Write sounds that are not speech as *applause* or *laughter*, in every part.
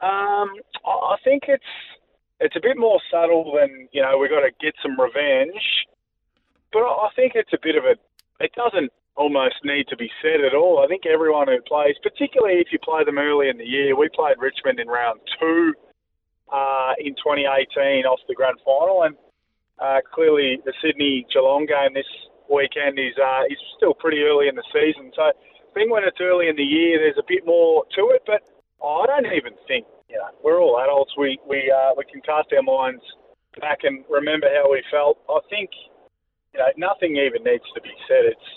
Um, I think it's it's a bit more subtle than you know. We've got to get some revenge, but I think it's a bit of a. It doesn't almost need to be said at all. I think everyone who plays, particularly if you play them early in the year, we played Richmond in round two uh, in 2018 off the grand final, and uh, clearly the Sydney Geelong game this weekend is uh, is still pretty early in the season. So I think when it's early in the year, there's a bit more to it, but I don't even think we're all adults. We we uh, we can cast our minds back and remember how we felt. I think you know nothing even needs to be said. It's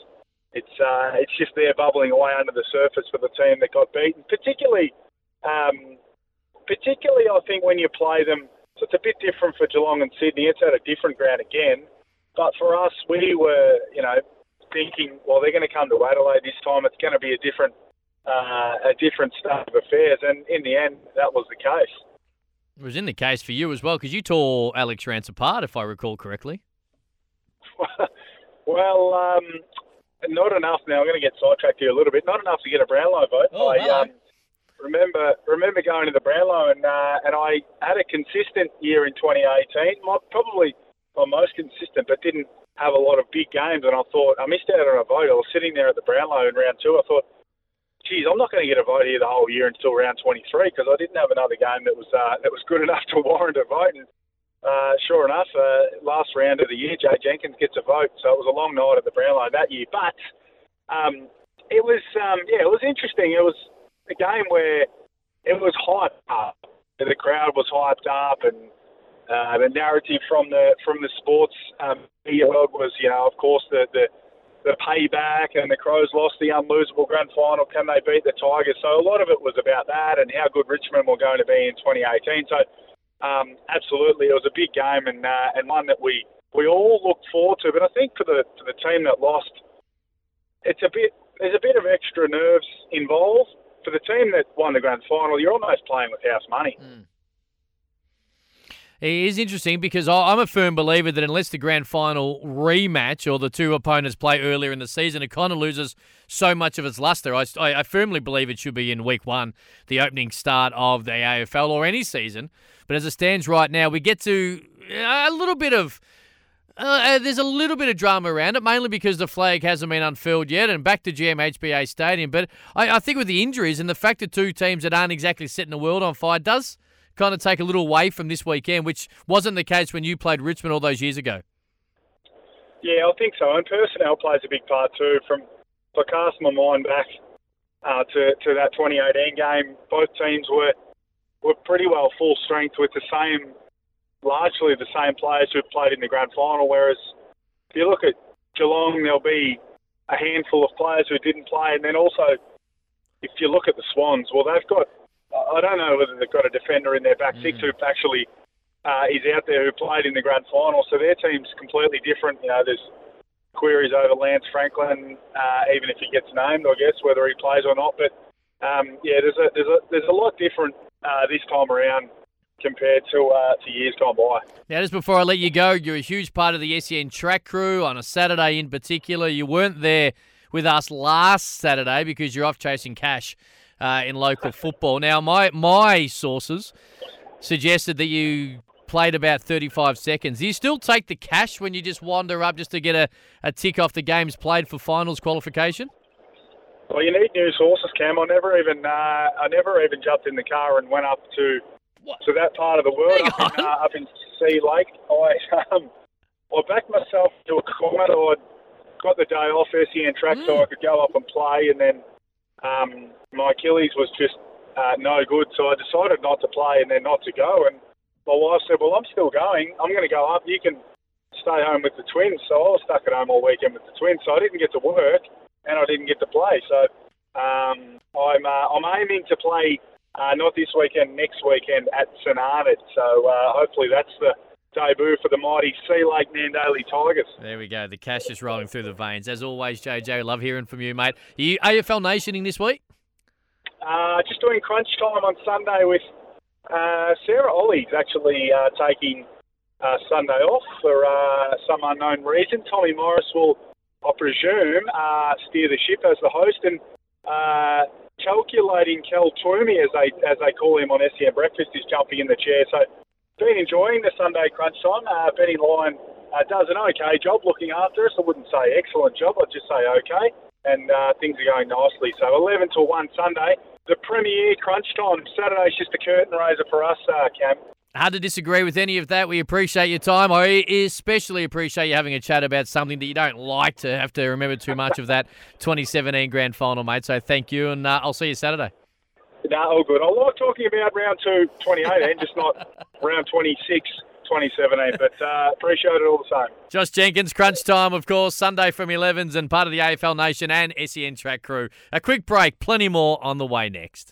it's uh, it's just there bubbling away under the surface for the team that got beaten. Particularly, um, particularly, I think when you play them, so it's a bit different for Geelong and Sydney. It's at a different ground again, but for us, we were you know thinking, well, they're going to come to Adelaide this time. It's going to be a different uh, a different state of affairs, and in the end, that was the case. It was in the case for you as well because you tore Alex Rance apart, if I recall correctly. *laughs* well, um, not enough. Now I'm going to get sidetracked here a little bit. Not enough to get a Brownlow vote. Oh, I um, remember remember going to the Brownlow and uh, and I had a consistent year in 2018. My, probably my most consistent, but didn't have a lot of big games. And I thought I missed out on a vote. I was sitting there at the Brownlow in round two. I thought, geez, I'm not going to get a vote here the whole year until round 23 because I didn't have another game that was uh, that was good *laughs* enough to warrant a vote. And uh, sure enough, uh, last round of the year, Jay Jenkins gets a vote. So it was a long night at the Brownlow that year. But um, it was, um, yeah, it was interesting. It was a game where it was hyped up. The crowd was hyped up, and uh, the narrative from the from the sports um, media world was, you know, of course, the, the the payback and the Crows lost the unlosable grand final. Can they beat the Tigers? So a lot of it was about that and how good Richmond were going to be in 2018. So um, absolutely, it was a big game and uh, and one that we we all looked forward to. But I think for the for the team that lost, it's a bit there's a bit of extra nerves involved. For the team that won the grand final, you're almost playing with house money. It is interesting because I'm a firm believer that unless the grand final rematch or the two opponents play earlier in the season, it kind of loses so much of its luster. I, I I firmly believe it should be in week one, the opening start of the AFL or any season. But as it stands right now, we get to a little bit of. Uh, there's a little bit of drama around it, mainly because the flag hasn't been unfurled yet, and back to GMHBA Stadium. But I, I think with the injuries and the fact that two teams that aren't exactly setting the world on fire does kind of take a little away from this weekend, which wasn't the case when you played Richmond all those years ago. Yeah, I think so. And personnel plays a big part too. From I cast my mind back uh, to to that 2018 game, both teams were were pretty well full strength with the same, largely the same players who played in the grand final. Whereas if you look at Geelong, there'll be a handful of players who didn't play, and then also if you look at the Swans, well, they've got I don't know whether they've got a defender in their back six who actually uh, is out there who played in the grand final. So their team's completely different. You know, there's queries over Lance Franklin, uh, even if he gets named, I guess, whether he plays or not. But um, yeah, there's a there's a there's a lot different uh, this time around compared to uh, to years gone by. Now, just before I let you go, you're a huge part of the SEN track crew on a Saturday in particular. You weren't there with us last Saturday because you're off chasing cash uh, in local football. Now, my my sources suggested that you played about 35 seconds. Do you still take the cash when you just wander up just to get a, a tick off the games played for finals qualification? Well, you need new sources, Cam. I never even uh, I never even jumped in the car and went up to What? to that part of the world up in, uh, up in Sea Lake. I um, I backed myself to a corner. I got the day off SEN track so I could go up and play, and then um, my Achilles was just uh, no good, so I decided not to play and then not to go. And my wife said, "Well, I'm still going. I'm going to go up. You can stay home with the twins." So I was stuck at home all weekend with the twins, so I didn't get to work and I didn't get to play. So um, I'm uh, I'm aiming to play Uh, not this weekend, next weekend at St Arnaud. So uh, hopefully that's the debut for the mighty Sea Lake Nandaly Tigers. There we go. The cash is rolling through the veins. As always, JJ, love hearing from you, mate. Are you AFL Nationing this week? Uh, just doing crunch time on Sunday with uh, Sarah Olle's actually uh, taking uh, Sunday off for uh, some unknown reason. Tommy Morris will, I presume, uh, steer the ship as the host and uh, calculating Cal Twomey, as they as they call him on SEN Breakfast, is jumping in the chair. So, been enjoying the Sunday crunch time. Uh, Benny Lyon uh, does an okay job looking after us. I wouldn't say excellent job. I'd just say okay. And uh, things are going nicely. So 11 to 1 Sunday. The premier crunch time. Saturday's just a curtain raiser for us, uh, Cam. Hard to disagree with any of that. We appreciate your time. I especially appreciate you having a chat about something that you don't like to have to remember too much of that *laughs* 2017 grand final, mate. So thank you, and uh, I'll see you Saturday. No, all good. I like talking about round two, 2018, just not round 26. 2017, but uh, appreciate it all the same. Josh Jenkins, crunch time, of course, Sunday from 11s and part of the AFL Nation and SEN track crew. A quick break, plenty more on the way next.